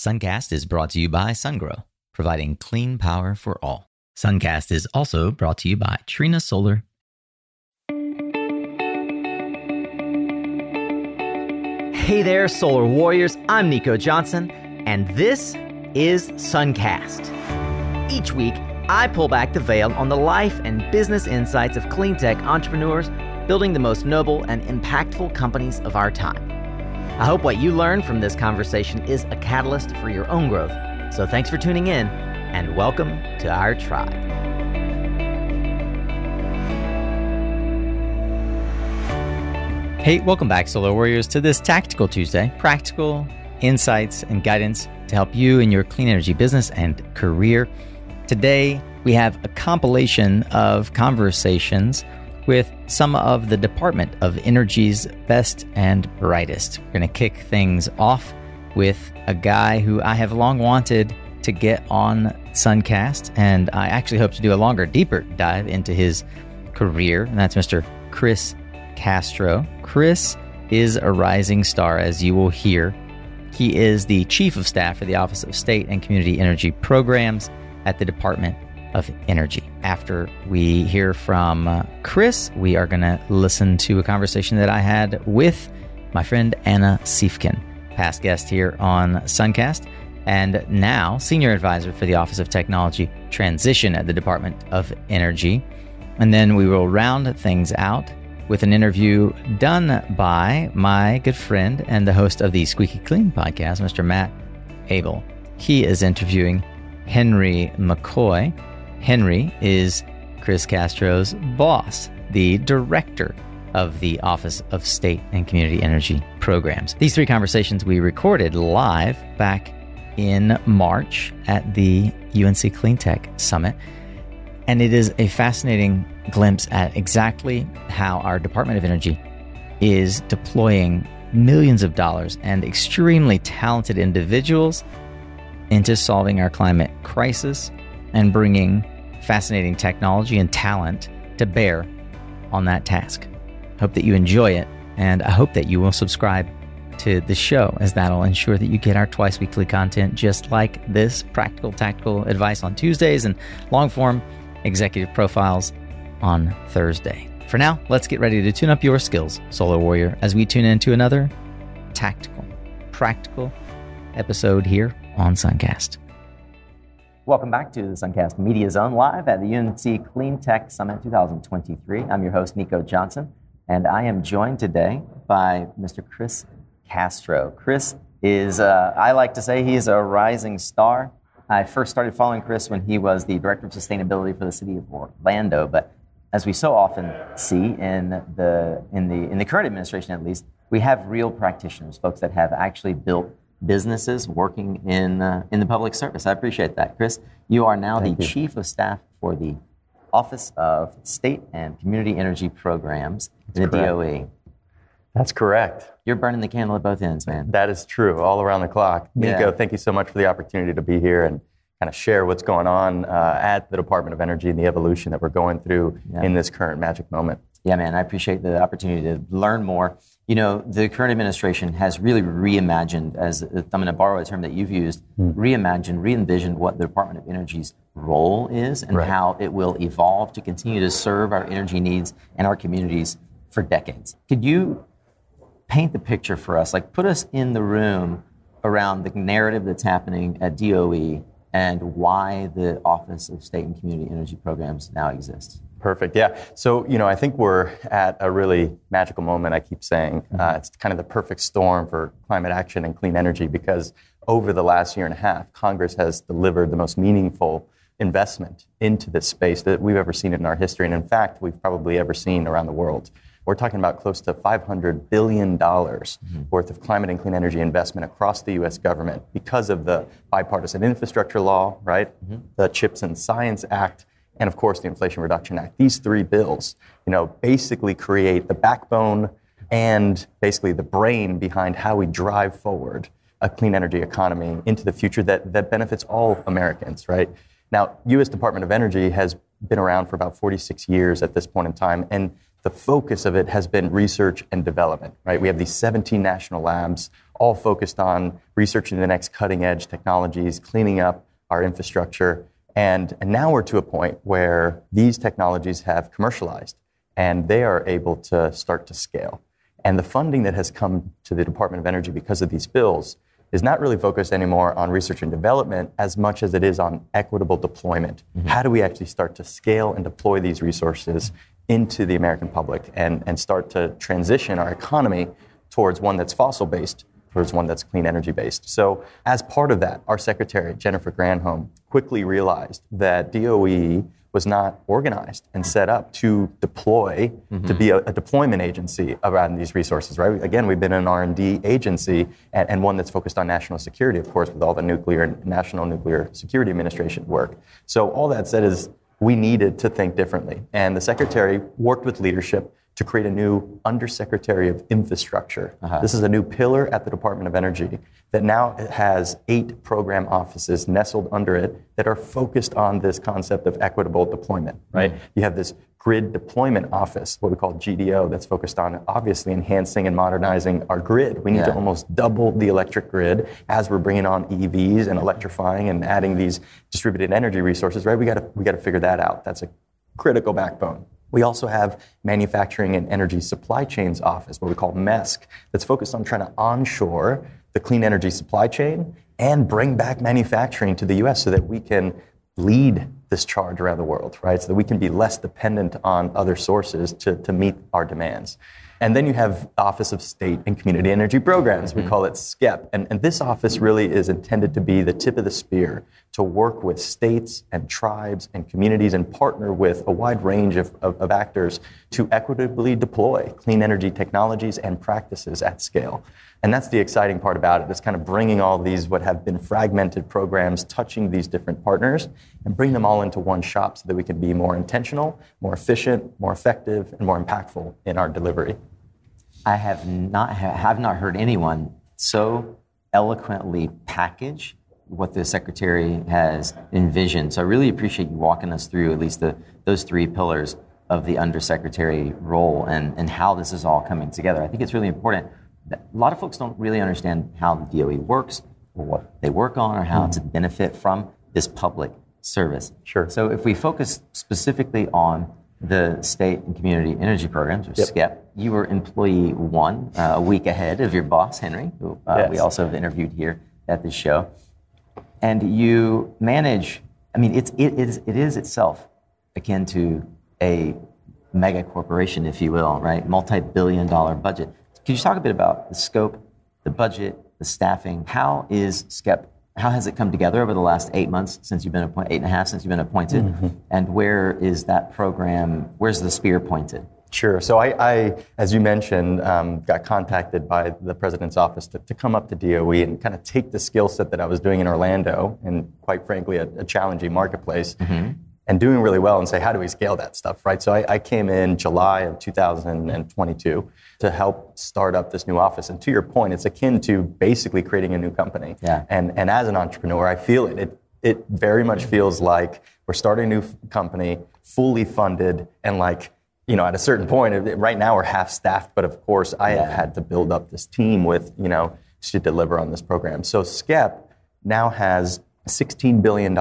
Suncast is brought to you by SunGrow, providing clean power for all. Suncast is also brought to you by Trina Solar. Hey there, Solar Warriors. I'm Nico Johnson, and this is Suncast. Each week, I pull back the veil on the life and business insights of clean tech entrepreneurs building the most noble and impactful companies of our time. I hope what you learn from this conversation is a catalyst for your own growth. So thanks for tuning in and welcome to our tribe. Hey, welcome back, Solar Warriors, to this Tactical Tuesday. Practical insights and guidance to help you in your clean energy business and career. Today, we have a compilation of conversations with some of the Department of Energy's best and brightest. We're going to kick things off with a guy who I have long wanted to get on Suncast, and I actually hope to do a longer, deeper dive into his career, and that's Mr. Chris Castro. Chris is a rising star, as you will hear. He is the Chief of Staff for the Office of State and Community Energy Programs at the Department of energy. After we hear from uh, Chris, we are going to listen to a conversation that I had with my friend Anna Siefken, past guest here on Suncast, and now senior advisor for the Office of Technology Transition at the Department of Energy. And then we will round things out with an interview done by my good friend and the host of the Squeaky Clean podcast, Mr. Matt Abel. He is interviewing Henry McKoy, Henry is Chris Castro's boss, the director of the Office of State and Community Energy Programs. These three conversations we recorded live back in March at the UNC Cleantech Summit. And it is a fascinating glimpse at exactly how our Department of Energy is deploying millions of dollars and extremely talented individuals into solving our climate crisis and bringing fascinating technology and talent to bear on that task. Hope that you enjoy it, and I hope that you will subscribe to the show, as that'll ensure that you get our twice weekly content just like this practical, tactical advice on Tuesdays and long form executive profiles on Thursday. For now, let's get ready to tune up your skills, Solar Warrior, as we tune into another tactical, practical episode here on Suncast. Welcome back to the Suncast Media Zone live at the UNC Clean Tech Summit 2023. I'm your host, Nico Johnson, and I am joined today by Mr. Chris Castro. Chris is, uh, I like to say, he's a rising star. I first started following Chris when he was the Director of Sustainability for the City of Orlando, but as we so often see in the, in the, in the current administration at least, we have real practitioners, folks that have actually built businesses working in, uh, in the public service. I appreciate that. Chris, you are now Thank the you. Chief of Staff for the Office of State and Community Energy Programs in the correct. DOE. That's correct. You're burning the candle at both ends, man. That is true, all around the clock. Yeah. Nico, thank you so much for the opportunity to be here and kind of share what's going on uh, at the Department of Energy and the evolution that we're going through yeah. in this current magic moment. Yeah, man, I appreciate the opportunity to learn more you know, the current administration has really reimagined, as I'm going to borrow a term that you've used, mm. reimagined, re envisioned what the Department of Energy's role is and right. how it will evolve to continue to serve our energy needs and our communities for decades. Could you paint the picture for us? Like, put us in the room around the narrative that's happening at DOE and why the Office of State and Community Energy Programs now exists. Perfect. Yeah. So, you know, I think we're at a really magical moment. I keep saying uh, mm-hmm. it's kind of the perfect storm for climate action and clean energy because over the last year and a half, Congress has delivered the most meaningful investment into this space that we've ever seen in our history. And in fact, we've probably ever seen around the world. We're talking about close to $500 billion mm-hmm. worth of climate and clean energy investment across the U.S. government because of the bipartisan infrastructure law, right? Mm-hmm. The CHIPS and Science Act, and of course the Inflation Reduction Act. These three bills, you know, basically create the backbone and basically the brain behind how we drive forward a clean energy economy into the future that, that benefits all Americans, right? Now, U.S. Department of Energy has been around for about 46 years at this point in time, and the focus of it has been research and development, right? We have these 17 national labs all focused on researching the next cutting edge technologies, cleaning up our infrastructure. And, and now we're to a point where these technologies have commercialized and they are able to start to scale. And the funding that has come to the Department of Energy because of these bills is not really focused anymore on research and development as much as it is on equitable deployment. Mm-hmm. How do we actually start to scale and deploy these resources into the American public and, and start to transition our economy towards one that's fossil based, towards one that's clean energy based? So, as part of that, our secretary, Jennifer Granholm, quickly realized that DOE was not organized and set up to deploy mm-hmm. to be a, a, deployment agency around these resources right again we've been an r&d agency and, and, one that's focused on national security of course with all the nuclear national nuclear security administration work so all that said is we needed to think differently and the secretary worked with leadership to create a new Undersecretary of Infrastructure. Uh-huh. This is a new pillar at the Department of Energy that now has eight program offices nestled under it that are focused on this concept of equitable deployment, right? Mm-hmm. You have this grid deployment office, what we call GDO, that's focused on obviously enhancing and modernizing our grid. We need yeah. to almost double the electric grid as we're bringing on EVs and electrifying and adding these distributed energy resources, right? We got to we got to figure that out. That's a critical backbone. We also have Manufacturing and Energy Supply Chains Office, what we call MESC, that's focused on trying to onshore the clean energy supply chain and bring back manufacturing to the US so that we can lead this charge around the world, right? So that we can be less dependent on other sources to, to meet our demands. And then you have Office of State and Community Energy Programs. We mm-hmm. call it SCEP. And, and this office really is intended to be the tip of the spear to work with states and tribes and communities and partner with a wide range of, of, of actors to equitably deploy clean energy technologies and practices at scale. And that's the exciting part about it, is kind of bringing all these what have been fragmented programs, touching these different partners, and bring them all into one shop so that we can be more intentional, more efficient, more effective, and more impactful in our delivery. I have not have not heard anyone so eloquently package what the secretary has envisioned. So I really appreciate you walking us through at least the those three pillars of the undersecretary role and, and how this is all coming together. I think it's really important. A lot of folks don't really understand how the DOE works or what they work on or how mm-hmm. to benefit from this public service. Sure. So if we focus specifically on the state and community energy programs, or yep. SCEP. You were employee one, uh, a week ahead of your boss, Henry, who uh, yes. we also have interviewed here at the show. And you manage, I mean, it's, it, is, it is itself akin to a mega corporation, if you will, right? Multi billion dollar budget. Could you talk a bit about the scope, the budget, the staffing? How is SCEP how has it come together over the last eight months since you've been appointed, eight and a half since you've been appointed? Mm-hmm. And where is that program, where's the spear pointed? Sure. So I, I as you mentioned, um, got contacted by the president's office to, to, come up to DOE and kind of take the skill set that I was doing in Orlando and quite frankly a, a challenging marketplace mm-hmm and doing really well and say, how do we scale that stuff, right? So I, I, came in July of 2022 to help start up this new office. And to your point, it's akin to basically creating a new company. Yeah. And, and as an entrepreneur, I feel it. It, it very much feels like we're starting a new company, fully funded, and like, you know, at a certain point, right now we're half staffed, but of course I yeah. have had to build up this team with, you know, to deliver on this program. So SCEP now has $16 billion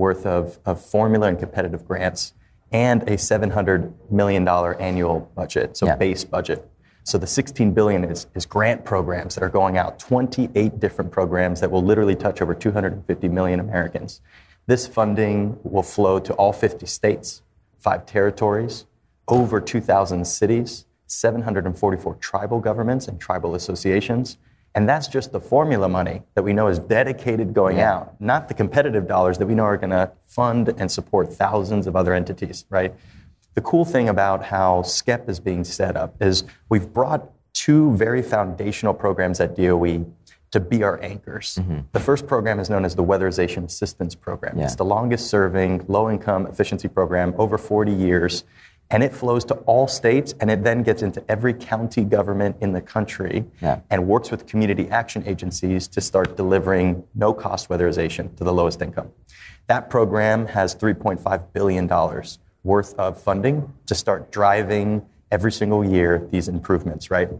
worth of, of formula and competitive grants and a $700 million annual budget, so yeah. base budget. So the 16 billion is, is grant programs that are going out, 28 different programs that will literally touch over 250 million Americans. This funding will flow to all 50 states, five territories, over 2,000 cities, 744 tribal governments and tribal associations, and that's just the formula money that we know is dedicated going yeah. out, not the competitive dollars that we know are going to fund and support thousands of other entities, right? The cool thing about how SCEP is being set up is we've brought two very foundational programs at DOE to be our anchors. Mm-hmm. The first program is known as the Weatherization Assistance Program. Yeah. It's the longest serving low income efficiency program over 40 years and it flows to all states and it then gets into every county government in the country yeah. and works with community action agencies to start delivering no cost weatherization to the lowest income. That program has $3.5 billion worth of funding to start driving every single year these improvements, right?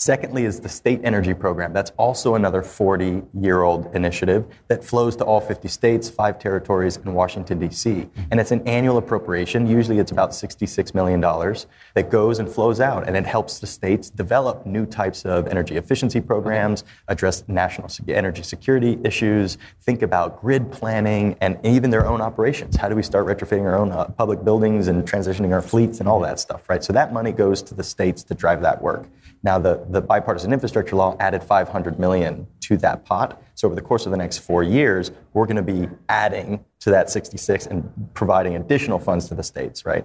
Secondly, is the state energy program. That's also another 40 year old initiative that flows to all 50 states, five territories, and Washington, D.C. And it's an annual appropriation. Usually it's about $66 million that goes and flows out. And it helps the states develop new types of energy efficiency programs, address national energy security issues, think about grid planning, and even their own operations. How do we start retrofitting our own uh, public buildings and transitioning our fleets and all that stuff, right? So that money goes to the states to drive that work. Now, the, the bipartisan infrastructure law added 500 million to that pot. So over the course of the next four years, we're going to be adding to that 66 and providing additional funds to the states, right?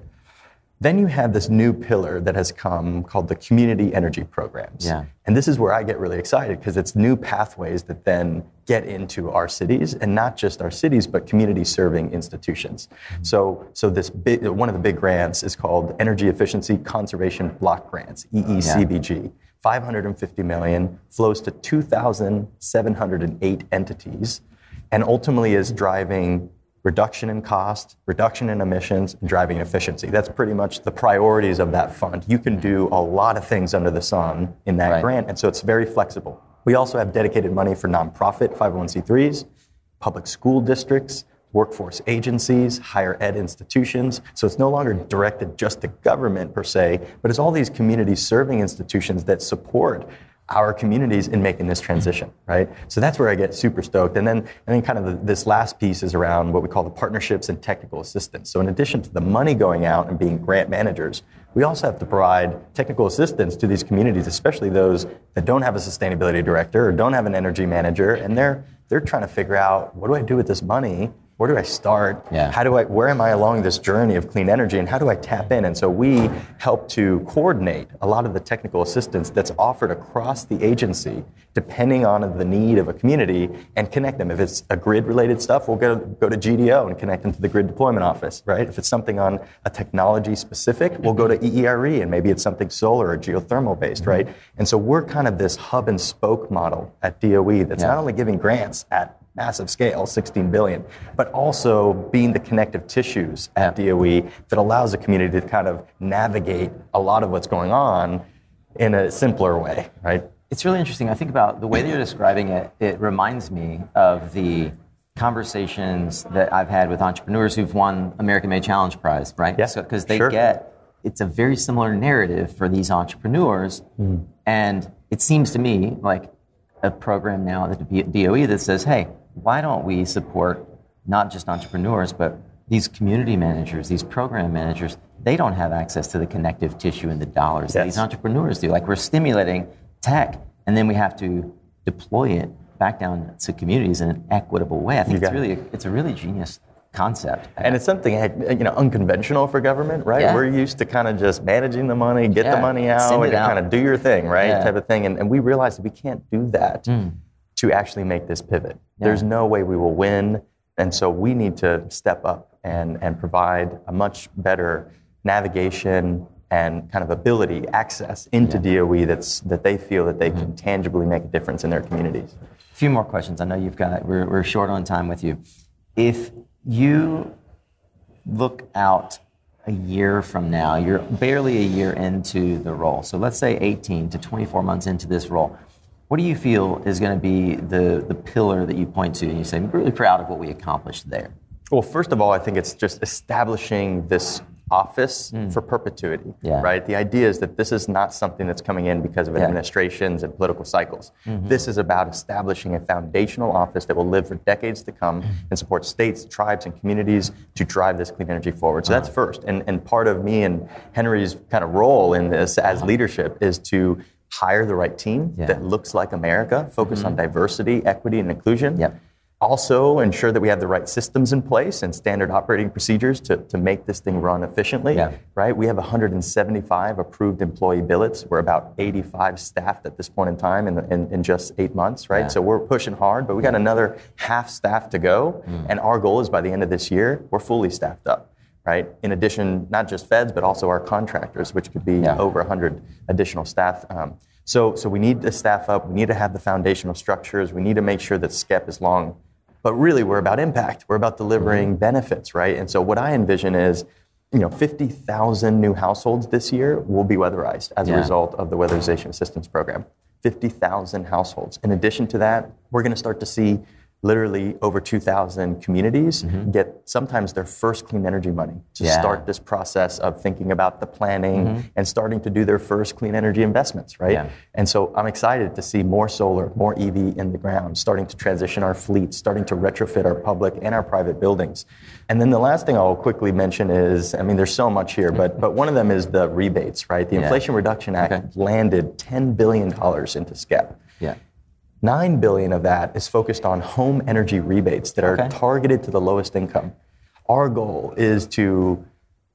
Then you have this new pillar that has come called the community energy programs. Yeah. And this is where I get really excited because it's new pathways that then get into our cities and not just our cities, but community serving institutions. Mm-hmm. So, so this big, one of the big grants is called Energy Efficiency Conservation Block Grants, EECBG. Yeah. 550 million flows to 2,708 entities and ultimately is driving reduction in cost, reduction in emissions, and driving efficiency. That's pretty much the priorities of that fund. You can do a lot of things under the sun in that right. grant, and so it's very flexible. We also have dedicated money for nonprofit 501c3s, public school districts, workforce agencies, higher ed institutions. So it's no longer directed just to government per se, but it's all these community serving institutions that support our communities in making this transition, right? So that's where I get super stoked. And then, and then kind of the, this last piece is around what we call the partnerships and technical assistance. So in addition to the money going out and being grant managers, we also have to provide technical assistance to these communities, especially those that don't have a sustainability director or don't have an energy manager, and they're they're trying to figure out what do I do with this money where do I start? Yeah. How do I, where am I along this journey of clean energy and how do I tap in? And so we help to coordinate a lot of the technical assistance that's offered across the agency, depending on the need of a community and connect them. If it's a grid related stuff, we'll go, go to GDO and connect them to the grid deployment office, right? If it's something on a technology specific, we'll go to EERE and maybe it's something solar or geothermal based, mm-hmm. right? And so we're kind of this hub and spoke model at DOE that's yeah. not only giving grants at massive scale, 16 billion, but also being the connective tissues at DOE that allows the community to kind of navigate a lot of what's going on in a simpler way, right? It's really interesting. I think about the way that you're describing it, it reminds me of the conversations that I've had with entrepreneurs who've won American Made Challenge Prize, right? Yes. Because so, they sure. get it's a very similar narrative for these entrepreneurs. Mm. And it seems to me like a program now at the DOE that says, hey, why don't we support not just entrepreneurs, but these community managers, these program managers, they don't have access to the connective tissue and the dollars yes. that these entrepreneurs do. Like we're stimulating tech, and then we have to deploy it back down to communities in an equitable way. I think it's really it's a really genius concept. And it's something you know unconventional for government, right? Yeah. We're used to kind of just managing the money, get yeah. the money out, and kind of do your thing, right? Yeah. Type of thing. And, and we realize that we can't do that. Mm to actually make this pivot. Yeah. There's no way we will win. And so we need to step up and, and provide a much better navigation and kind of ability, access into yeah. DOE that's, that they feel that they mm-hmm. can tangibly make a difference in their communities. A few more questions. I know you've got, we're, we're short on time with you. If you look out a year from now, you're barely a year into the role. So let's say 18 to 24 months into this role what do you feel is going to be the, the pillar that you point to and you say, I'm really proud of what we accomplished there? Well, first of all, I think it's just establishing this office mm. for perpetuity, yeah. right? The idea is that this is not something that's coming in because of yeah. administrations and political cycles. Mm-hmm. This is about establishing a foundational office that will live for decades to come mm. and support states, tribes, and communities to drive this clean energy forward. So uh-huh. that's first. And, and part of me and Henry's kind of role in this as uh-huh. leadership is to hire the right team yeah. that looks like America, focus mm-hmm. on diversity, equity, and inclusion. Yep. Also, ensure that we have the right systems in place and standard operating procedures to, to make this thing run efficiently. Yeah. Right? We have 175 approved employee billets. We're about 85 staffed at this point in time in, in, in just eight months. Right? Yeah. So we're pushing hard, but we got another half staff to go. Mm. And our goal is by the end of this year, we're fully staffed up right? In addition, not just feds, but also our contractors, which could be yeah. over 100 additional staff. Um, so, so we need to staff up. We need to have the foundational structures. We need to make sure that SCEP is long. But really, we're about impact. We're about delivering benefits, right? And so what I envision is you know, 50,000 new households this year will be weatherized as Yeah. a result of the weatherization assistance program. 50,000 households. In addition to that, we're going to start to see literally over 2,000 communities get sometimes their first clean energy money to Mm-hmm. Yeah. start this process of thinking about the planning and starting to do their first clean energy investments, right? Yeah. And so I'm excited to see more solar, more EV in the ground, starting to transition our fleet, starting to retrofit our public and our private buildings. And then the last thing I'll quickly mention is, I mean, there's so much here, but but one of them is the rebates, right? The Yeah. Inflation Reduction Act Okay. landed 10 billion dollars into SCEP. Yeah. Nine billion of that is focused on home energy rebates that are Okay. targeted to the lowest income. Our goal is to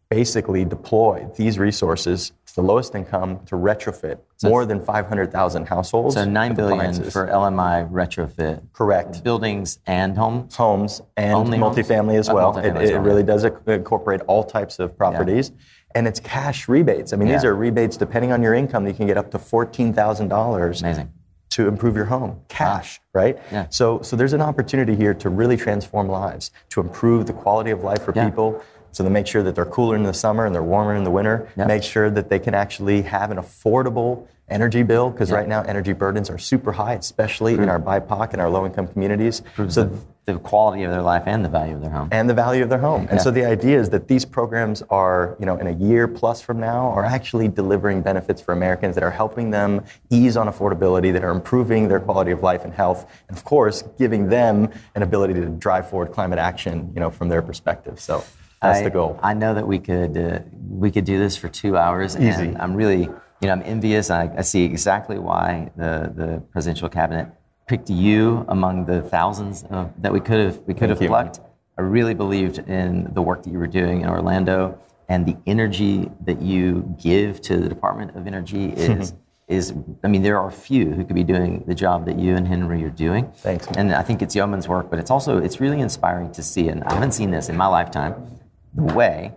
basically deploy these resources to the lowest income to retrofit more than 500,000 households. So 9 billion for LMI retrofit. correct Buildings and homes. homes and Only homes? multifamily as Oh, well. multifamily It, it really does incorporate all types of properties. And it's cash rebates. I mean, these are rebates depending on your income. You can get up to fourteen thousand dollars Amazing. To improve your home, cash, right? Yeah. So, so there's an opportunity here to really transform lives, to improve the quality of life for Yeah. people. So to make sure that they're cooler in the summer and they're warmer in the winter. Make sure that they can actually have an affordable energy bill because right now energy burdens are super high, especially in our BIPOC and our low-income communities. So The quality of their life and the value of their home. and the value of their home. And Yeah. so the idea is that these programs are, you know, in a year plus from now, are actually delivering benefits for Americans that are helping them ease on affordability, that are improving their quality of life and health, and of course, giving them an ability to drive forward climate action, you know, from their perspective. So that's I, the goal. I know that we could uh, we could do this for two hours, Easy. and I'm really you know I'm envious. I, I see exactly why the the presidential cabinet picked you among the thousands of, that we could have we could have you. plucked. I really believed in the work that you were doing in Orlando, and the energy that you give to the Department of Energy is. Is I mean, there are few who could be doing the job that you and Henry are doing. Thanks, man. And I think it's yeoman's work, but it's also it's really inspiring to see, and I haven't seen this in my lifetime, way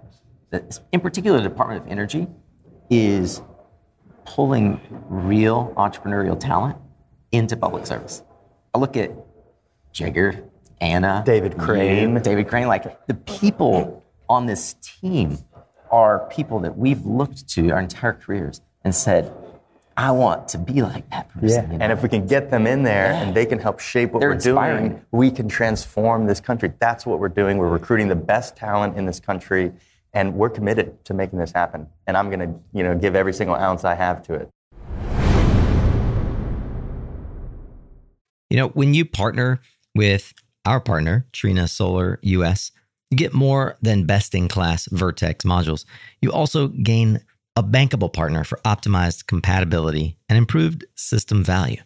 that, in particular, the Department of Energy is pulling real entrepreneurial talent into public service. I look at Jigar, Anna, David you, Crane. David Crane, like the people on this team are people that we've looked to our entire careers and said, I want to be like that person. you know? And if we can get them in there Yeah. and they can help shape what They're we're inspiring. doing, we can transform this country. That's what we're doing. We're recruiting the best talent in this country, and we're committed to making this happen. And I'm going to, you know, give every single ounce I have to it. You know, when you partner with our partner, Trina Solar US, you get more than best in class Vertex modules. You also gain a bankable partner for optimized compatibility and improved system value.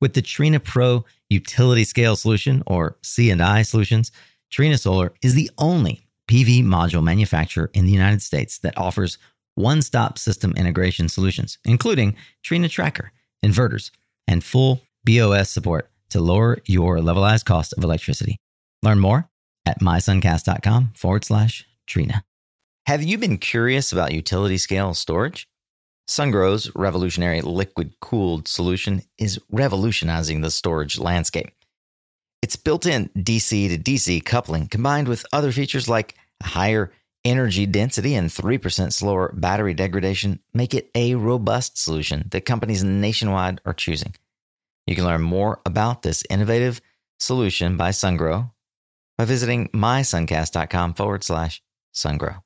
With the Trina Pro Utility Scale Solution or C&I Solutions, Trina Solar is the only PV module manufacturer in the United States that offers one-stop system integration solutions, including Trina Tracker, inverters, and full BOS support to lower your levelized cost of electricity. Learn more at mysuncast.com forward slash Trina. Have you been curious about utility scale storage? SunGrow's revolutionary liquid cooled solution is revolutionizing the storage landscape. Its built in DC to DC coupling combined with other features like higher energy density and 3% slower battery degradation make it a robust solution that companies nationwide are choosing. You can learn more about this innovative solution by SunGrow by visiting mysuncast.com forward slash sungrow.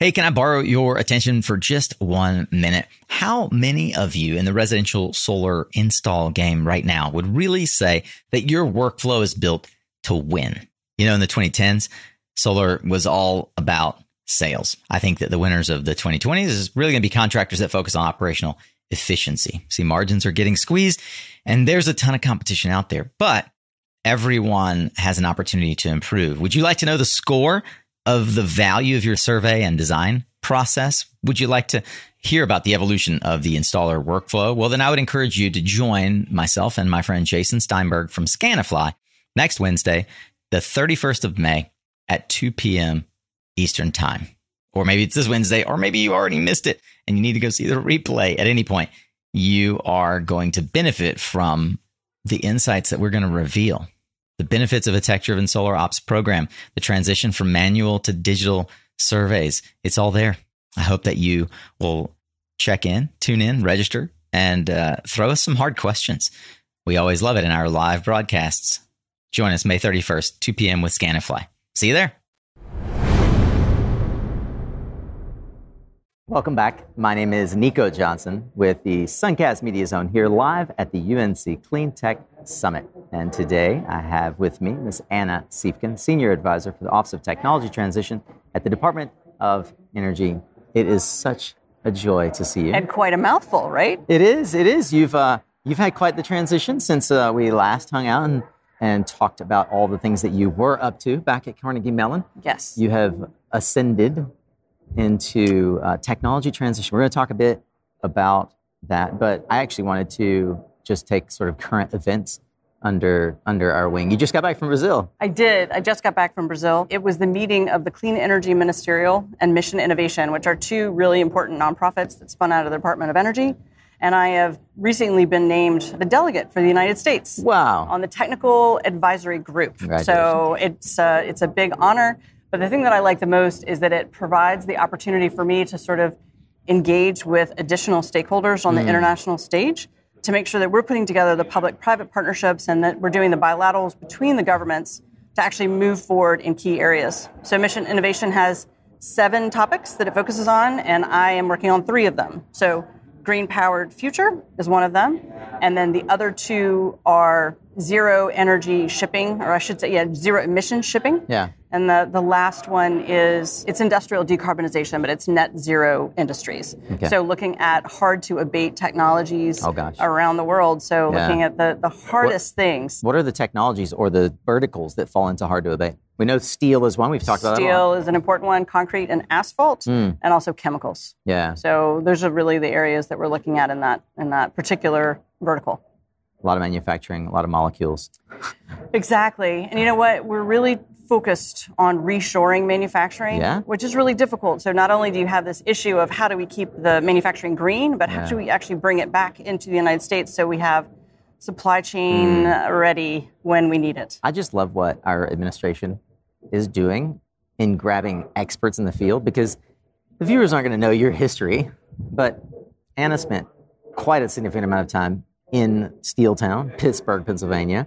Hey, can I borrow your attention for just one minute? How many of you in the residential solar install game right now would really say that your workflow is built to win? You know, in the 2010s, solar was all about sales. I think that the winners of the 2020s is really going to be contractors that focus on operational efficiency. See, margins are getting squeezed and there's a ton of competition out there, but everyone has an opportunity to improve. Would you like to know the score of the value of your survey and design process? Would you like to hear about the evolution of the installer workflow? Well, then I would encourage you to join myself and my friend Jason Steinberg from Scanifly next Wednesday, the 31st of May at 2 p.m. Eastern Time. Or maybe it's this Wednesday, or maybe you already missed it and you need to go see the replay at any point. You are going to benefit from the insights that we're going to reveal the benefits of a tech driven solar ops program, the transition from manual to digital surveys. It's all there. I hope that you will check in, tune in, register, and uh, throw us some hard questions. We always love it in our live broadcasts. Join us May 31st, 2 p.m. with Scanifly. See you there. Welcome back. My name is Nico Johnson with the Suncast Media Zone here live at the UNC Clean Tech Summit. And today I have with me Ms. Anna Siefken, Senior Advisor for the Office of Technology Transition at the Department of Energy. It is such a joy to see you. And quite a mouthful, right? It is. It is. You've uh, you've had quite the transition since uh, we last hung out and, and talked about all the things that you were up to back at Carnegie Mellon. Yes. You have ascended into uh, technology transition. We're going to talk a bit about that, but I actually wanted to just take sort of current events under under our wing. You just got back from Brazil. I did. I just got back from Brazil. It was the meeting of the Clean Energy Ministerial and Mission Innovation, which are two really important nonprofits that spun out of the Department of Energy. And I have recently been named the delegate for the United States. Wow. On the technical advisory group. So it's uh, it's a big honor. But the thing that I like the most is that it provides the opportunity for me to sort of engage with additional stakeholders on the Mm. international stage to make sure that we're putting together the public private partnerships and that we're doing the bilaterals between the governments to actually move forward in key areas. So, Mission Innovation has seven topics that it focuses on, and I am working on three of them. So, green powered future is one of them. And then the other two are zero energy shipping, or I should say, yeah, zero emission shipping. Yeah. And the, the last one is it's industrial decarbonization, but it's net zero industries. Okay. So looking at hard to abate technologies Oh, gosh. around the world. So Yeah. looking at the, the hardest things. What are the technologies or the verticals that fall into hard to abate? We know steel is one. We've talked about that a lot. Steel is an important one, concrete and asphalt, Hmm. and also chemicals. Yeah. So those are really the areas that we're looking at in that in that particular vertical. A lot of manufacturing, a lot of molecules. Exactly. And you know what? We're really focused on reshoring manufacturing, Yeah. which is really difficult. So not only do you have this issue of how do we keep the manufacturing green, but how Yeah. do we actually bring it back into the United States so we have supply chain Hmm. ready when we need it. I just love what our administration is doing in grabbing experts in the field because the viewers aren't going to know your history, but Anna spent quite a significant amount of time in Steeltown, Pittsburgh, Pennsylvania,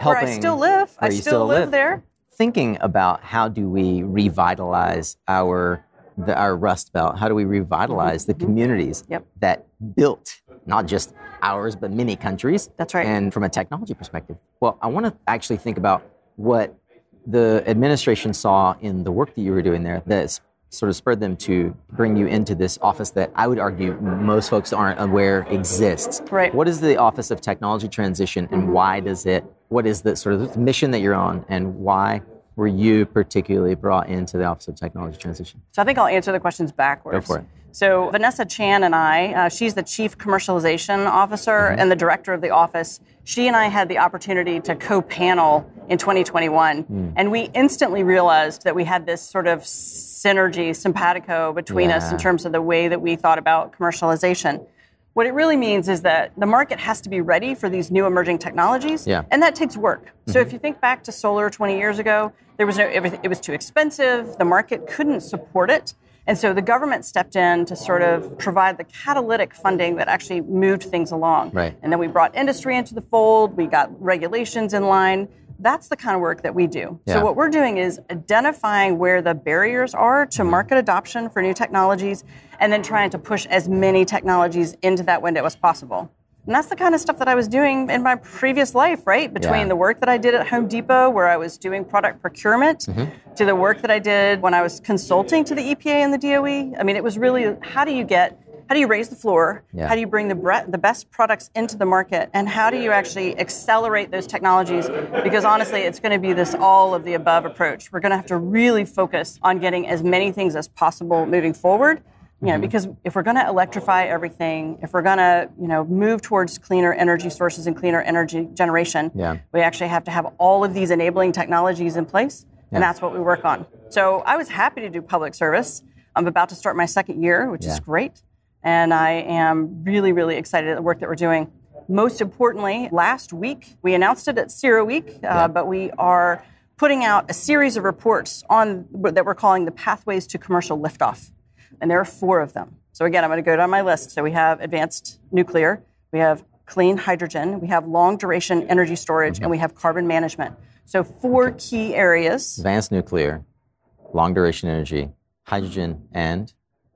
Where helping. I still live. where I you still, live, there. Thinking about how do we revitalize our the, our Rust Belt? How do we revitalize the communities. Yep. that built not just ours but many countries? That's right. And from a technology perspective, well, I want to actually think about what the administration saw in the work that you were doing there that s- sort of spurred them to bring you into this office that I would argue most folks aren't aware exists. Right. What is the Office of Technology Transition and why does it, what is the sort of mission that you're on and why were you particularly brought into the Office of Technology Transition? So I think I'll answer the questions backwards. Go for it. So Vanessa Chan and I, uh, she's the chief commercialization officer Mm-hmm. and the director of the office. She and I had the opportunity to co-panel in 2021, Hmm. and we instantly realized that we had this sort of synergy, simpatico between us in terms of the way that we thought about commercialization. What it really means is that the market has to be ready for these new emerging technologies, Yeah. and that takes work. So if mm-hmm. you think back to solar 20 years ago, there was no it was too expensive. The market couldn't support it. And so the government stepped in to sort of provide the catalytic funding that actually moved things along. Right. And then we brought industry into the fold, we got regulations in line. That's the kind of work that we do. Yeah. So what we're doing is identifying where the barriers are to market adoption for new technologies and then trying to push as many technologies into that window as possible. And that's the kind of stuff that I was doing in my previous life, right? Between Yeah. the work that I did at Home Depot, where I was doing product procurement, Mm-hmm. to the work that I did when I was consulting to the EPA and the DOE. I mean, it was really how do you get, how do you raise the floor? Yeah. How do you bring the, bre- the best products into the market? And how do you actually accelerate those technologies? Because honestly, it's going to be this all of the above approach. We're going to have to really focus on getting as many things as possible moving forward. You Mm-hmm. know, because if we're going to electrify everything, if we're going to, you know, move towards cleaner energy sources and cleaner energy generation, Yeah. we actually have to have all of these enabling technologies in place, and that's what we work on. So I was happy to do public service. I'm about to start my second year, which Yeah. is great, and I am really, really excited at the work that we're doing. Most importantly, last week we announced it at CERAWeek, uh, Yeah. but we are putting out a series of reports on that we're calling the pathways to commercial liftoff. And there are four of them. So again, I'm going to go down my list. So we have advanced nuclear, we have clean hydrogen, we have long duration energy storage, mm-hmm. and we have carbon management. So four okay. key areas. Advanced nuclear, long duration energy, hydrogen, and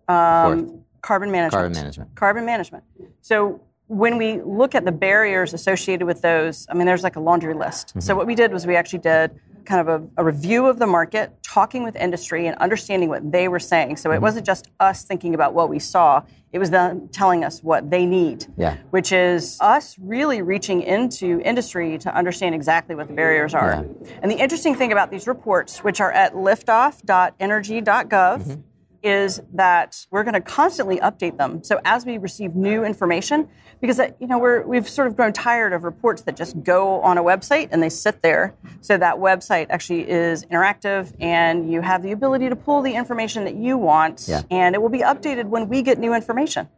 um, carbon management. Carbon management. Carbon management. So when we look at the barriers associated with those, I mean, there's like a laundry list. Mm-hmm. So what we did was we actually did kind of a, a, review of the market, talking with industry and understanding what they were saying. So it mm-hmm. wasn't just us thinking about what we saw, it was them telling us what they need, yeah. which is us really reaching into industry to understand exactly what the barriers are. Yeah. And the interesting thing about these reports, which are at liftoff.energy.gov, mm-hmm is that we're going to constantly update them. So as we receive new information, because uh, you know we're we've sort of grown tired of reports that just go on a website and they sit there. So that website actually is interactive, and you have the ability to pull the information that you want, yeah. and it will be updated when we get new information,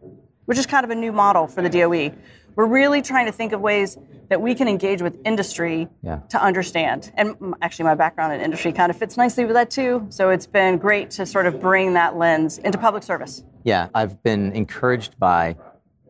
which is kind of a new model for the DOE. We're really trying to think of ways that we can engage with industry yeah. to understand. And actually, my background in industry kind of fits nicely with that too. So it's been great to sort of bring that lens into public service. Yeah, I've been encouraged by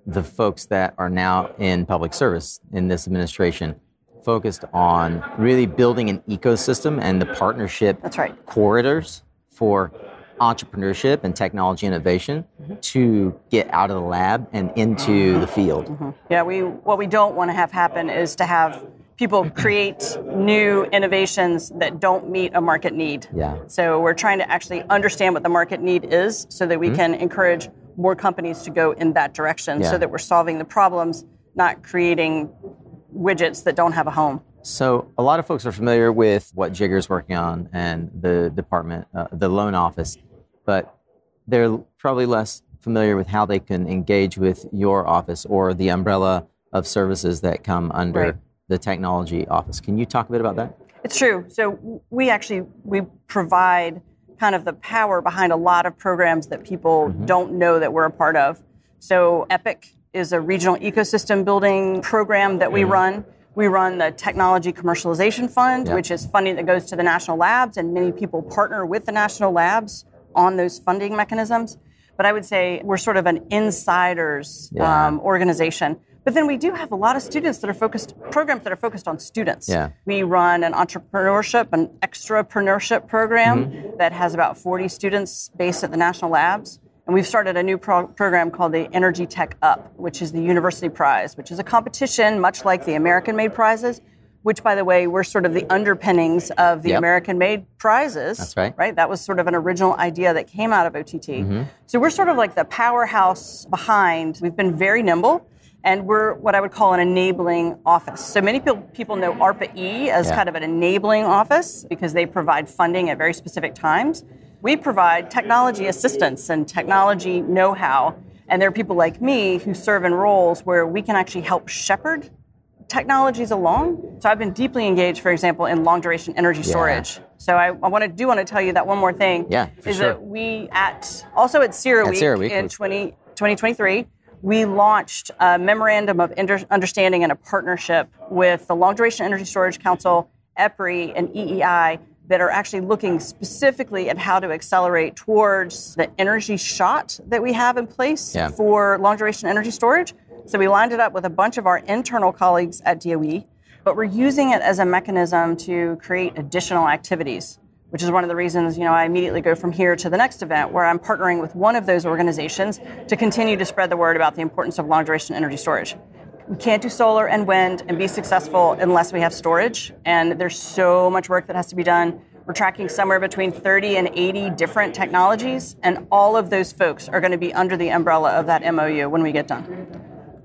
the folks that are now in public service in this administration focused on really building an ecosystem and the partnership That's right. corridors for entrepreneurship and technology innovation mm-hmm. to get out of the lab and into the field. Mm-hmm. Yeah, we what we don't want to have happen is to have people create new innovations that don't meet a market need. Yeah. So we're trying to actually understand what the market need is so that we mm-hmm. can encourage more companies to go in that direction yeah. so that we're solving the problems, not creating widgets that don't have a home. So, a lot of folks are familiar with what Jigar's working on and the department, uh, the loan office, but they're probably less familiar with how they can engage with your office or the umbrella of services that come under right. the technology office. Can you talk a bit about that? It's true. So, we actually we provide kind of the power behind a lot of programs that people mm-hmm. don't know that we're a part of. So, EPIC is a regional ecosystem building program that we mm-hmm. run we run the Technology Commercialization Fund, yeah. which is funding that goes to the national labs, and many people partner with the national labs on those funding mechanisms. But I would say we're sort of an insiders yeah. um, organization. But then we do have a lot of students that are focused, programs that are focused on students. Yeah. We run an entrepreneurship, an extrapreneurship program mm-hmm. that has about 40 students based at the national labs. And we've started a new pro- program called the Energy Tech Up, which is the University Prize, which is a competition much like the American made prizes, which, by the way, were sort of the underpinnings of the yep. American made prizes. That's right. Right? That was sort of an original idea that came out of OTT. Mm-hmm. So we're sort of like the powerhouse behind. We've been very nimble. And we're what I would call an enabling office. So many people, people know ARPA-E as yeah. kind of an enabling office because they provide funding at very specific times. We provide technology assistance and technology know how. And there are people like me who serve in roles where we can actually help shepherd technologies along. So I've been deeply engaged, for example, in long duration energy storage. Yeah. So I, I want to do want to tell you that one more thing. Yeah, is sure. that we at also at Week, Week in 20, 2023 we launched a memorandum of understanding and a partnership with the Long Duration Energy Storage Council, EPRI, and EEI that are actually looking specifically at how to accelerate towards the energy shot that we have in place yeah. for long duration energy storage. So we lined it up with a bunch of our internal colleagues at DOE, but we're using it as a mechanism to create additional activities, which is one of the reasons, you know, I immediately go from here to the next event where I'm partnering with one of those organizations to continue to spread the word about the importance of long duration energy storage. We can't do solar and wind and be successful unless we have storage. And there's so much work that has to be done. We're tracking somewhere between 30 and 80 different technologies, and all of those folks are going to be under the umbrella of that MOU when we get done.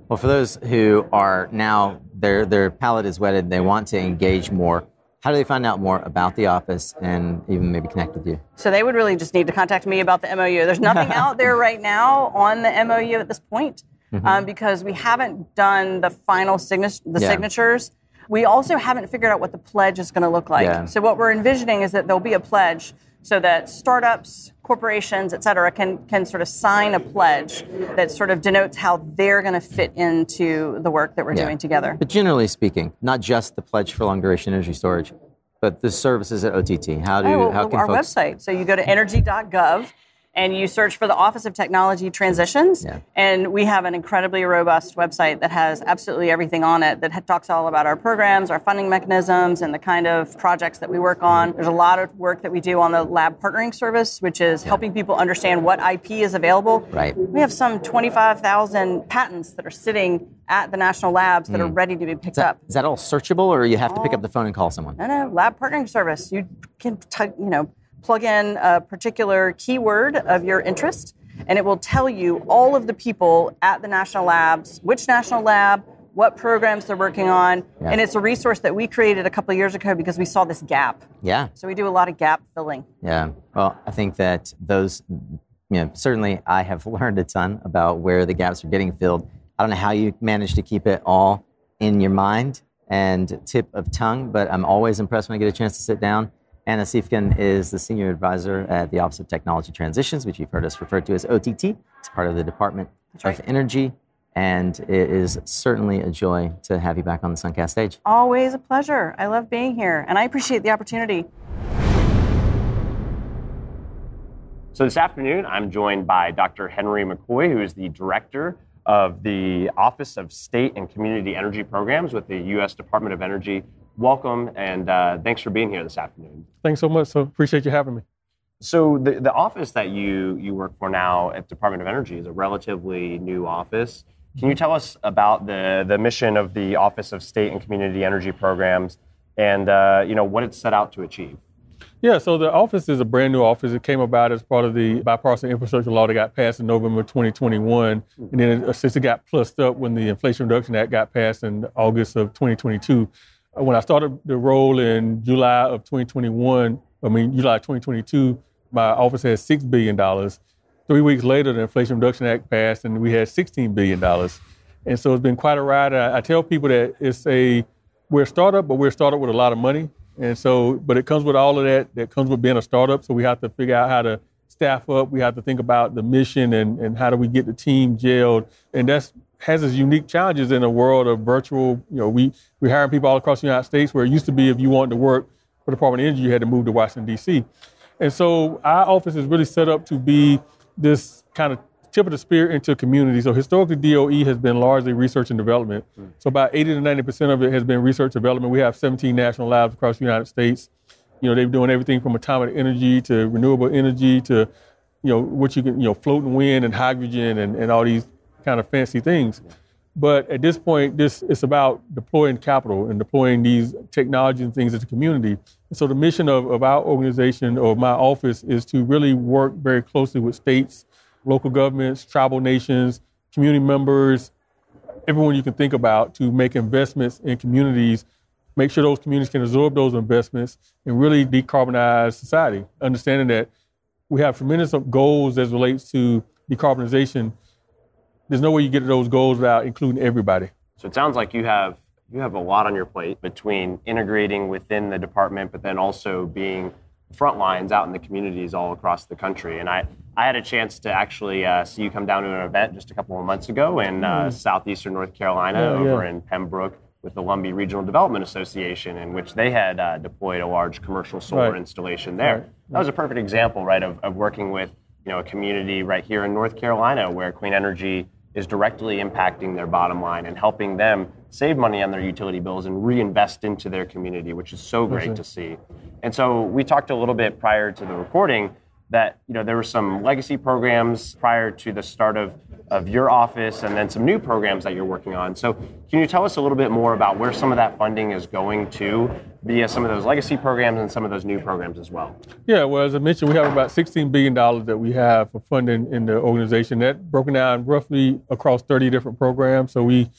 Well, for those who are now, their, their palate is whetted, they want to engage more, how do they find out more about the office and even maybe connect with you? So they would really just need to contact me about the MOU. There's nothing out there right now on the MOU at this point mm-hmm. um, because we haven't done the final the yeah. signatures. We also haven't figured out what the pledge is going to look like. Yeah. So what we're envisioning is that there'll be a pledge so that startups, corporations, et cetera, can, can sort of sign a pledge that sort of denotes how they're going to fit into the work that we're yeah. doing together. But generally speaking, not just the pledge for long duration energy storage, But the services at OTT, how do Oh, how can our folks? website. So you go to energy.gov and you search for the Office of Technology Transitions. Yeah. And we have an incredibly robust website that has absolutely everything on it that talks all about our programs, our funding mechanisms, and the kind of projects that we work on. There's a lot of work that we do on the lab partnering service, which is helping people understand what IP is available. Right. We have some 25,000 patents that are sitting at the national labs that are ready to be picked Hmm. That, up. is that all searchable, or you have to pick up the phone and call someone? No, no, lab partnering service. You can, t- you know, plug in a particular keyword of your interest, and it will tell you all of the people at the national labs, which national lab, what programs they're working on, Yeah. and it's a resource that we created a couple of years ago because we saw this gap. Yeah. So we do a lot of gap filling. Yeah. Well, I think that those, you know, certainly I have learned a ton about where the gaps are getting filled. I don't know how you manage to keep it all in your mind and tip of tongue, but I'm always impressed when I get a chance to sit down. Anna Siefken is the senior advisor at the Office of Technology Transitions, which you've heard us refer to as OTT. It's part of the Department right. of Energy. And it is certainly a joy to have you back on the Suncast stage. Always a pleasure. I love being here, and I appreciate the opportunity. So this afternoon, I'm joined by Dr. Henry McKoy, who is the director of the Office of State and Community Energy Programs with the U.S. Department of Energy. Welcome, and uh, thanks for being here this afternoon. Thanks so much. So appreciate you having me. So the, the office that you, you work for now at Department of Energy is a relatively new office. Can you tell us about the, the mission of the Office of State and Community Energy Programs and uh, you know what it's set out to achieve? Yeah, so the office is a brand new office. It came about as part of the bipartisan infrastructure law that got passed in November 2021. And then it, since it got plussed up when the Inflation Reduction Act got passed in August of 2022. When I started the role in July of 2021, I mean, July 2022, my office had $6 billion. Three weeks later, the Inflation Reduction Act passed and we had $16 billion. And so it's been quite a ride. I, I tell people that it's a, we're a startup, but we're a startup with a lot of money. And so, but it comes with all of that. That comes with being a startup. So we have to figure out how to staff up. We have to think about the mission and, and how do we get the team gelled. And that's has its unique challenges in a world of virtual. You know, we we hiring people all across the United States where it used to be if you wanted to work for the Department of Energy, you had to move to Washington D.C. And so our office is really set up to be this kind of tip of the spear into community. So historically, DOE has been largely research and development. Hmm. So about 80 to 90 percent of it has been research development. We have 17 national labs across the United States. You know, they're doing everything from atomic energy to renewable energy to, you know, what you can, you know, floating wind and hydrogen and, and all these kind of fancy things. But at this point, this it's about deploying capital and deploying these technology and things into the community. And so the mission of, of our organization or my office is to really work very closely with states, local governments, tribal nations, community members, everyone you can think about to make investments in communities, make sure those communities can absorb those investments and really decarbonize society. Understanding that we have tremendous goals as relates to decarbonization. There's no way you get to those goals without including everybody. So it sounds like you have you have a lot on your plate between integrating within the department, but then also being front lines out in the communities all across the country. And I, I had a chance to actually uh, see you come down to an event just a couple of months ago in uh, southeastern North Carolina Yeah, over yeah. in Pembroke with the Lumbee Regional Development Association, in which they had uh, deployed a large commercial solar Right. installation there. Right. That was a perfect example, right, of, of working with you know a community right here in North Carolina where clean energy is directly impacting their bottom line and helping them save money on their utility bills and reinvest into their community, which is so great to see. And so we talked a little bit prior to the recording that you know there were some legacy programs prior to the start of, of your office and then some new programs that you're working on. So can you tell us a little bit more about where some of that funding is going to via some of those legacy programs and some of those new programs as well? Yeah, well, as I mentioned, we have about $16 billion that we have for funding in the organization. That broken down roughly across 30 different programs. So we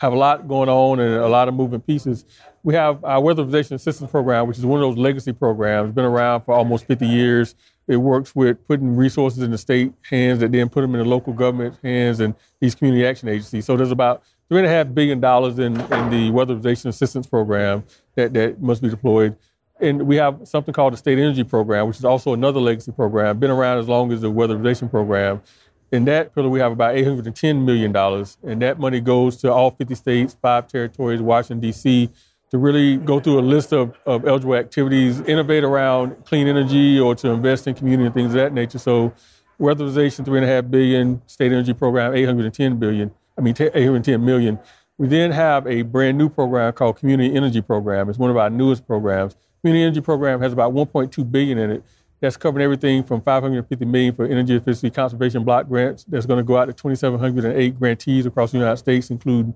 have a lot going on and a lot of moving pieces. We have our weatherization assistance program, which is one of those legacy programs, been around for almost 50 years. It works with putting resources in the state hands that then put them in the local government hands and these community action agencies. So there's about three and a half billion dollars in, in the weatherization assistance program that, that must be deployed. And we have something called the State Energy Program, which is also another legacy program, been around as long as the weatherization program. In that pillar, we have about $810 million, and that money goes to all 50 states, five territories, Washington, D.C., to really go through a list of, of eligible activities, innovate around clean energy or to invest in community and things of that nature. So weatherization, three and a half billion, state energy program, 810 billion, I mean, 810 million. We then have a brand new program called Community Energy Program. It's one of our newest programs. Community Energy Program has about 1.2 billion in it. That's covering everything from 550 million for energy efficiency conservation block grants. That's going to go out to 2,708 grantees across the United States, including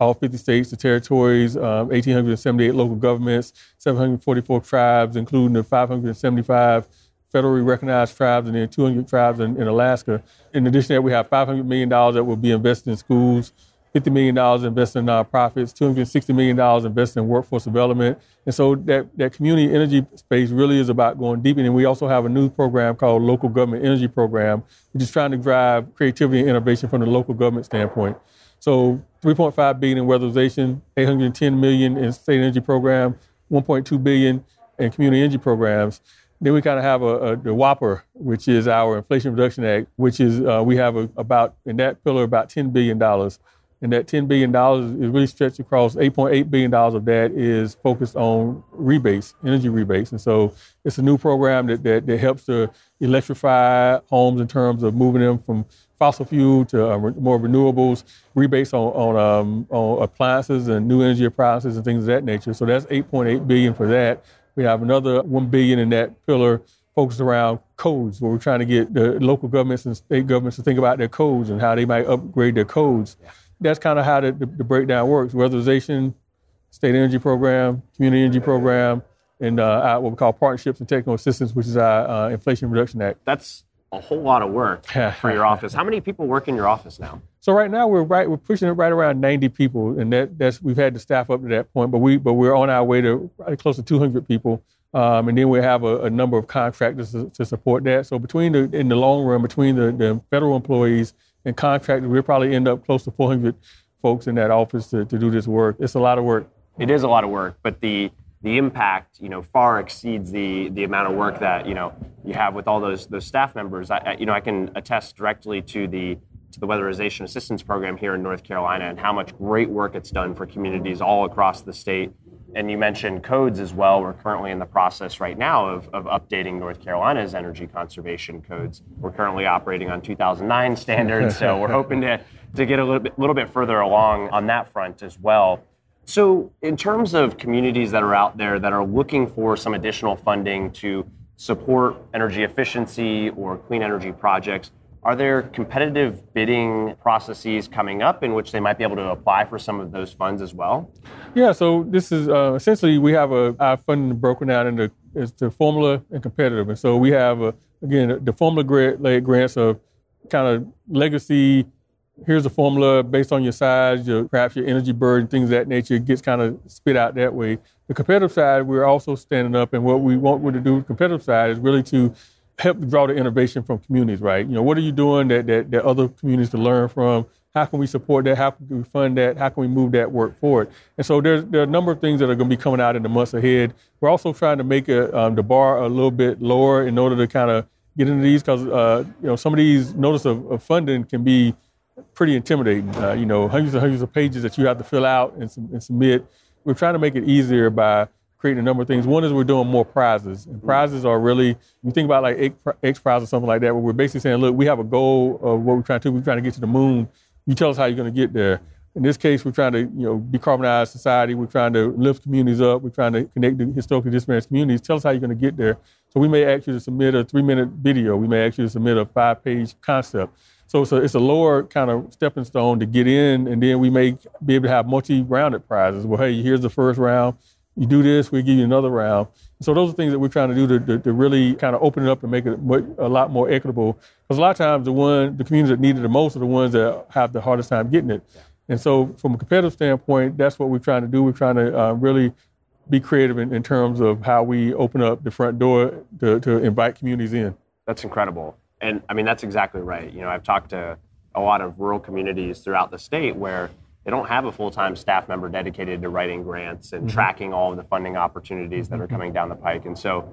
all 50 states, the territories, um, 1,878 local governments, 744 tribes, including the 575 federally recognized tribes and then 200 tribes in, in Alaska. In addition to that, we have $500 million that will be invested in schools, $50 million invested in nonprofits, $260 million invested in workforce development. And so that, that community energy space really is about going deep. And we also have a new program called Local Government Energy Program, which is trying to drive creativity and innovation from the local government standpoint. So 3.5 billion in weatherization, 810 million in state energy program, 1.2 billion in community energy programs. Then we kind of have a, a, the whopper, which is our Inflation Reduction Act, which is uh, we have a, about in that pillar about 10 billion dollars and that $10 billion is really stretched across $8.8 billion of that is focused on rebates, energy rebates. And so it's a new program that, that, that helps to electrify homes in terms of moving them from fossil fuel to uh, more renewables, rebates on, on, um, on appliances and new energy appliances and things of that nature. So that's 8.8 billion for that. We have another 1 billion in that pillar focused around codes, where we're trying to get the local governments and state governments to think about their codes and how they might upgrade their codes. Yeah that's kind of how the, the, the, breakdown works. Weatherization, state energy program, community energy program, and uh, what we call partnerships and technical assistance, which is our uh, Inflation Reduction Act. That's a whole lot of work for your office. How many people work in your office now? So right now we're right we're pushing it right around 90 people, and that that's we've had to staff up to that point, but we but we're on our way to close to 200 people. Um, and then we have a, a, number of contractors to, to, support that. So between the in the long run, between the, the federal employees and contractors, we'll probably end up close to 400 folks in that office to, to do this work. It's a lot of work. It is a lot of work, but the the impact, you know, far exceeds the the amount of work that you know you have with all those those staff members. I, you know, I can attest directly to the to the weatherization assistance program here in North Carolina and how much great work it's done for communities all across the state and you mentioned codes as well. We're currently in the process right now of, of updating North Carolina's energy conservation codes. We're currently operating on 2009 standards, so we're hoping to, to get a little bit, little bit further along on that front as well. So, in terms of communities that are out there that are looking for some additional funding to support energy efficiency or clean energy projects, are there competitive bidding processes coming up in which they might be able to apply for some of those funds as well? Yeah, so this is uh, essentially we have a, our funding broken down into is the formula and competitive. And so we have, a, again, the formula grant, grants of kind of legacy. Here's a formula based on your size, your, perhaps your energy burden, things of that nature. It gets kind of spit out that way. The competitive side, we're also standing up, and what we want to do with the competitive side is really to help draw the innovation from communities, right? You know, what are you doing that, that, that other communities to learn from? How can we support that? How can we fund that? How can we move that work forward? And so there's, there are a number of things that are going to be coming out in the months ahead. We're also trying to make a, um, the bar a little bit lower in order to kind of get into these because, uh, you know, some of these notice of, of funding can be pretty intimidating. Uh, you know, hundreds and hundreds of pages that you have to fill out and, and submit. We're trying to make it easier by creating a number of things. One is we're doing more prizes, and mm. prizes are really you think about like X Prize or something like that, where we're basically saying, look, we have a goal of what we're trying to. do. We're trying to get to the moon. You tell us how you're going to get there. In this case, we're trying to, you know, decarbonize society. We're trying to lift communities up. We're trying to connect the historically disadvantaged communities. Tell us how you're going to get there. So we may ask you to submit a three-minute video. We may ask you to submit a five-page concept. So it's a, it's a lower kind of stepping stone to get in, and then we may be able to have multi-rounded prizes. Well, hey, here's the first round you do this, we give you another round. So those are things that we're trying to do to, to, to really kind of open it up and make it a lot more equitable. Because a lot of times the one, the communities that need it the most are the ones that have the hardest time getting it. Yeah. And so from a competitive standpoint, that's what we're trying to do. We're trying to uh, really be creative in, in, terms of how we open up the front door to, to invite communities in. That's incredible. And I mean, that's exactly right. You know, I've talked to a lot of rural communities throughout the state where they don't have a full-time staff member dedicated to writing grants and mm-hmm. tracking all of the funding opportunities that are coming down the pike. And so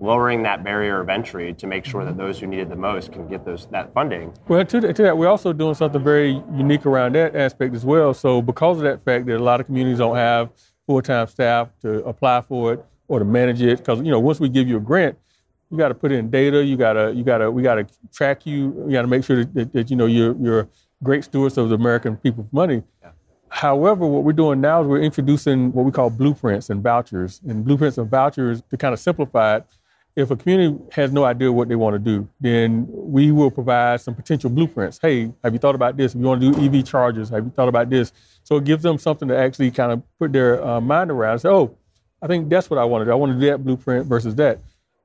lowering that barrier of entry to make sure that those who need it the most can get those that funding. Well, to, to, that, we're also doing something very unique around that aspect as well. So because of that fact that a lot of communities don't have full-time staff to apply for it or to manage it. Because you know, once we give you a grant, you got to put in data. You got to you got to we got to track you. We got to make sure that, that, that, you know you're you're great stewards of the American people's money. Yeah. However, what we're doing now is we're introducing what we call blueprints and vouchers. And blueprints and vouchers to kind of simplify it. If a community has no idea what they want to do, then we will provide some potential blueprints. Hey, have you thought about this? If you want to do EV chargers, have you thought about this? So it gives them something to actually kind of put their uh, mind around. And say, oh, I think that's what I want to do. I want to do that blueprint versus that.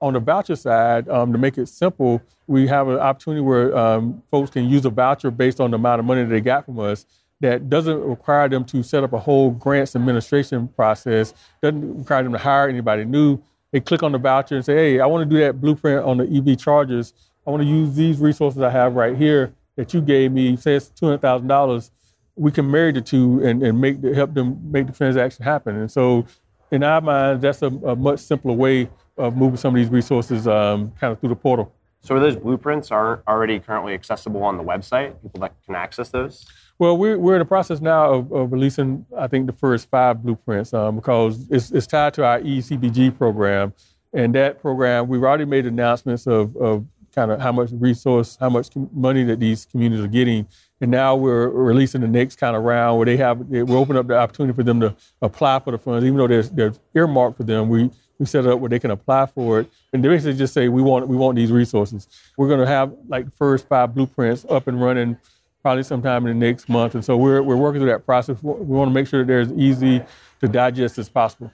On the voucher side, um, to make it simple, we have an opportunity where um, folks can use a voucher based on the amount of money they got from us that doesn't require them to set up a whole grants administration process, doesn't require them to hire anybody new. They click on the voucher and say, hey, I want to do that blueprint on the EV chargers. I want to use these resources I have right here that you gave me, say it's $200,000. We can marry the two and, and make the, help them make the transaction happen. And so in our minds, that's a, a much simpler way of moving some of these resources um, kind of through the portal. So, are those blueprints are already currently accessible on the website? People that can access those? Well, we're, we're in the process now of, of releasing, I think, the first five blueprints um, because it's, it's tied to our ECBG program. And that program, we've already made announcements of, of kind of how much resource, how much money that these communities are getting. And now we're releasing the next kind of round where they have, we're opening up the opportunity for them to apply for the funds, even though they're earmarked for them. We, we set it up where they can apply for it. And they basically just say, we want, we want these resources. We're going to have like the first five blueprints up and running probably sometime in the next month. And so we're, we're working through that process. We want to make sure that they're as easy to digest as possible.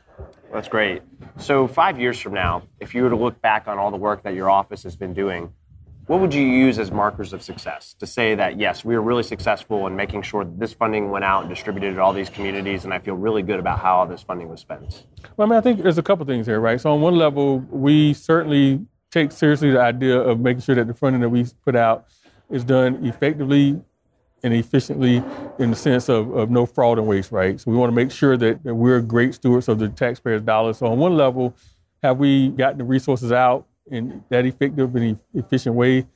That's great. So, five years from now, if you were to look back on all the work that your office has been doing, what would you use as markers of success to say that, yes, we were really successful in making sure that this funding went out and distributed to all these communities, and I feel really good about how all this funding was spent? Well, I mean, I think there's a couple things here, right? So, on one level, we certainly take seriously the idea of making sure that the funding that we put out is done effectively and efficiently in the sense of, of no fraud and waste, right? So we want to make sure that, that we're great stewards of the taxpayers' dollars. So on one level, have we gotten the resources out in that effective and efficient way?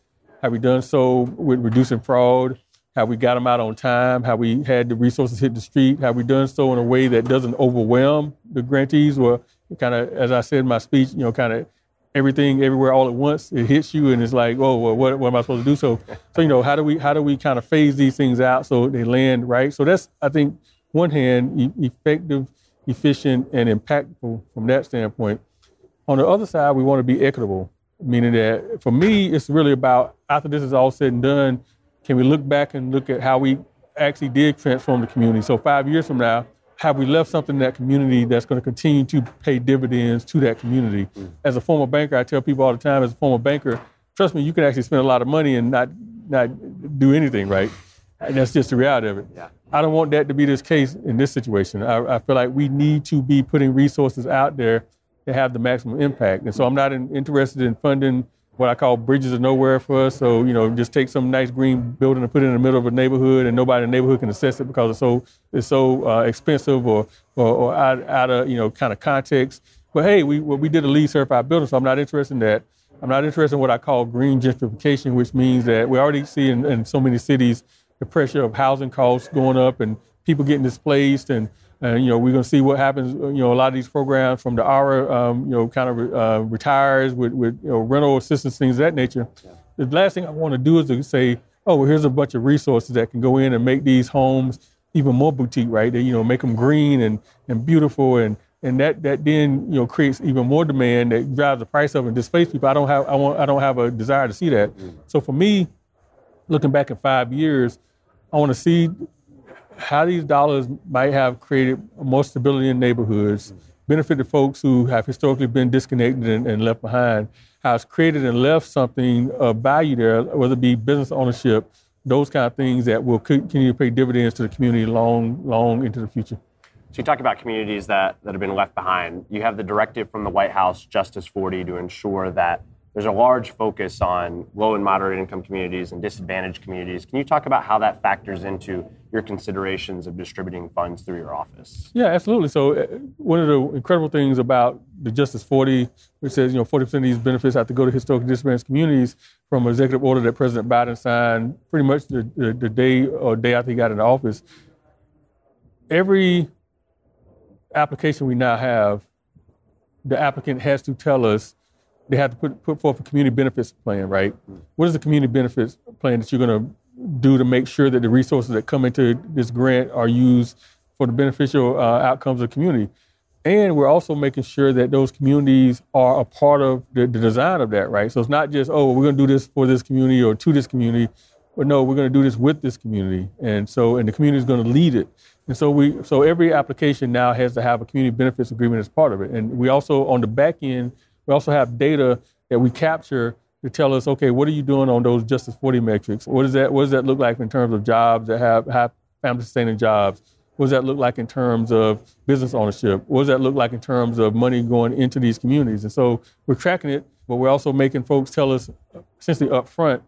Have we done so with reducing fraud? Have we got them out on time? Have we had the resources hit the street? Have we done so in a way that doesn't overwhelm the grantees? Or kind of, as I said in my speech, you know, kind of everything everywhere all at once. It hits you, and it's like, oh, well, what, what am I supposed to do? So, so you know, how do we how do we kind of phase these things out so they land right? So that's I think one hand e- effective, efficient, and impactful from that standpoint. On the other side, we want to be equitable, meaning that for me, it's really about after this is all said and done, can we look back and look at how we actually did transform the community? So five years from now, have we left something in that community that's going to continue to pay dividends to that community? Mm. As a former banker, I tell people all the time, as a former banker, trust me, you can actually spend a lot of money and not not do anything, right? And that's just the reality of it. Yeah. I don't want that to be this case in this situation. I, I feel like we need to be putting resources out there to have the maximum impact. And so I'm not in, interested in funding what I call bridges of nowhere for us. So, you know, just take some nice green building and put it in the middle of a neighborhood and nobody in the neighborhood can access it because it's so it's so uh, expensive or, or, or out, out of, you know, kind of context. But hey, we well, we did a LEED certified building, so I'm not interested in that. I'm not interested in what I call green gentrification, which means that we already see in, in so many cities the pressure of housing costs going up and people getting displaced and and you know we're going to see what happens. You know, a lot of these programs from the ARA, um, you know, kind of uh, retires with with you know, rental assistance things of that nature. Yeah. The last thing I want to do is to say, oh, well, here's a bunch of resources that can go in and make these homes even more boutique, right? They, you know, make them green and and beautiful and and that that then you know creates even more demand that drives the price up and displaces people. I don't have I want I don't have a desire to see that. Mm. So for me, looking back in five years, I want to see how these dollars might have created more stability in neighborhoods, benefited folks who have historically been disconnected and, and, left behind, it's created and left something of value there, whether it be business ownership, those kind of things that will continue to pay dividends to the community long, long into the future. So you talk about communities that, that have been left behind. You have the directive from the White House, Justice 40, to ensure that there's a large focus on low and moderate income communities and disadvantaged communities. Can you talk about how that factors into your considerations of distributing funds through your office? Yeah, absolutely. So uh, one of the incredible things about the Justice 40, which says you know 40% of these benefits have to go to historically disadvantaged communities, from an executive order that President Biden signed pretty much the, the, the day or day after he got into office. Every application we now have, the applicant has to tell us they have to put, put forth a community benefits plan, right? What is the community benefits plan that you're going to do to make sure that the resources that come into this grant are used for the beneficial uh, outcomes of the community? And we're also making sure that those communities are a part of the, the design of that, right? So it's not just, oh, we're going to do this for this community or to this community, but no, we're going to do this with this community. And so, and the community is going to lead it. And so we, so every application now has to have a community benefits agreement as part of it. And we also, on the back end, we also have data that we capture to tell us, okay, what are you doing on those Justice 40 metrics? What does that, what does that look like in terms of jobs that have, have family sustaining jobs? What does that look like in terms of business ownership? What does that look like in terms of money going into these communities? And so we're tracking it, but we're also making folks tell us essentially up front,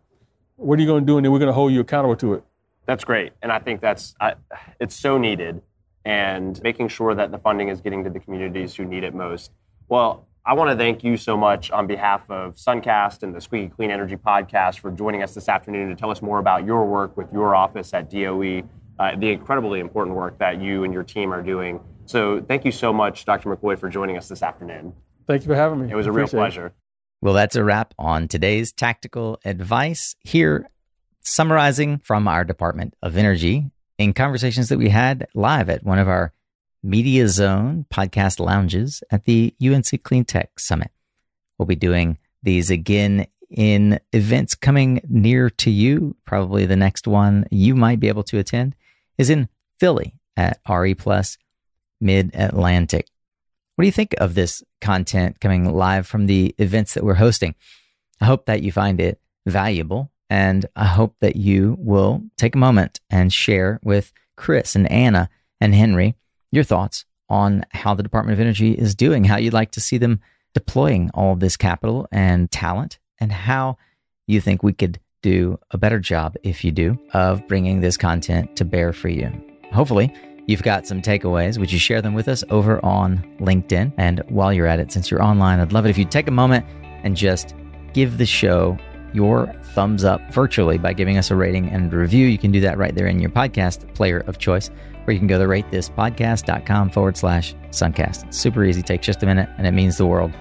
what are you going to do? And then we're going to hold you accountable to it. That's great. And I think that's, I, it's so needed and making sure that the funding is getting to the communities who need it most. Well, I want to thank you so much on behalf of Suncast and the Squeaky Clean Energy podcast for joining us this afternoon to tell us more about your work with your office at DOE, uh, the incredibly important work that you and your team are doing. So thank you so much, Dr. McKoy, for joining us this afternoon. Thank you for having me. It was a real pleasure. It. Well, that's a wrap on today's tactical advice here, summarizing from our Department of Energy in conversations that we had live at one of our Media Zone podcast lounges at the UNC Clean Tech Summit. We'll be doing these again in events coming near to you. Probably the next one you might be able to attend is in Philly at RE Plus Mid Atlantic. What do you think of this content coming live from the events that we're hosting? I hope that you find it valuable and I hope that you will take a moment and share with Chris and Anna and Henry your thoughts on how the Department of Energy is doing, how you'd like to see them deploying all of this capital and talent, and how you think we could do a better job, if you do, of bringing this content to bear for you. Hopefully, you've got some takeaways. Would you share them with us over on LinkedIn? And while you're at it, since you're online, I'd love it if you'd take a moment and just give the show your thumbs up virtually by giving us a rating and review. You can do that right there in your podcast player of choice or you can go to ratethispodcast.com forward slash suncast. It's super easy, takes just a minute, and it means the world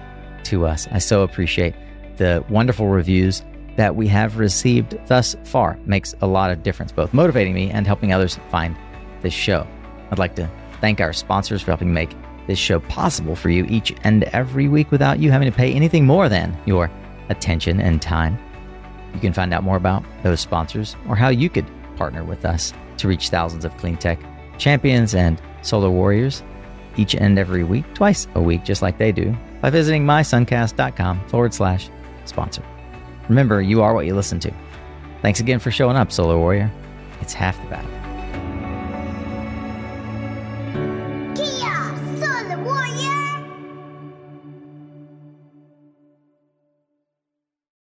to us. I so appreciate the wonderful reviews that we have received thus far. Makes a lot of difference, both motivating me and helping others find this show. I'd like to thank our sponsors for helping make this show possible for you each and every week without you having to pay anything more than your attention and time. You can find out more about those sponsors or how you could partner with us to reach thousands of clean tech champions and solar warriors each and every week, twice a week, just like they do, by visiting mysuncast.com forward slash sponsor. Remember, you are what you listen to. Thanks again for showing up, Solar Warrior. It's half the battle.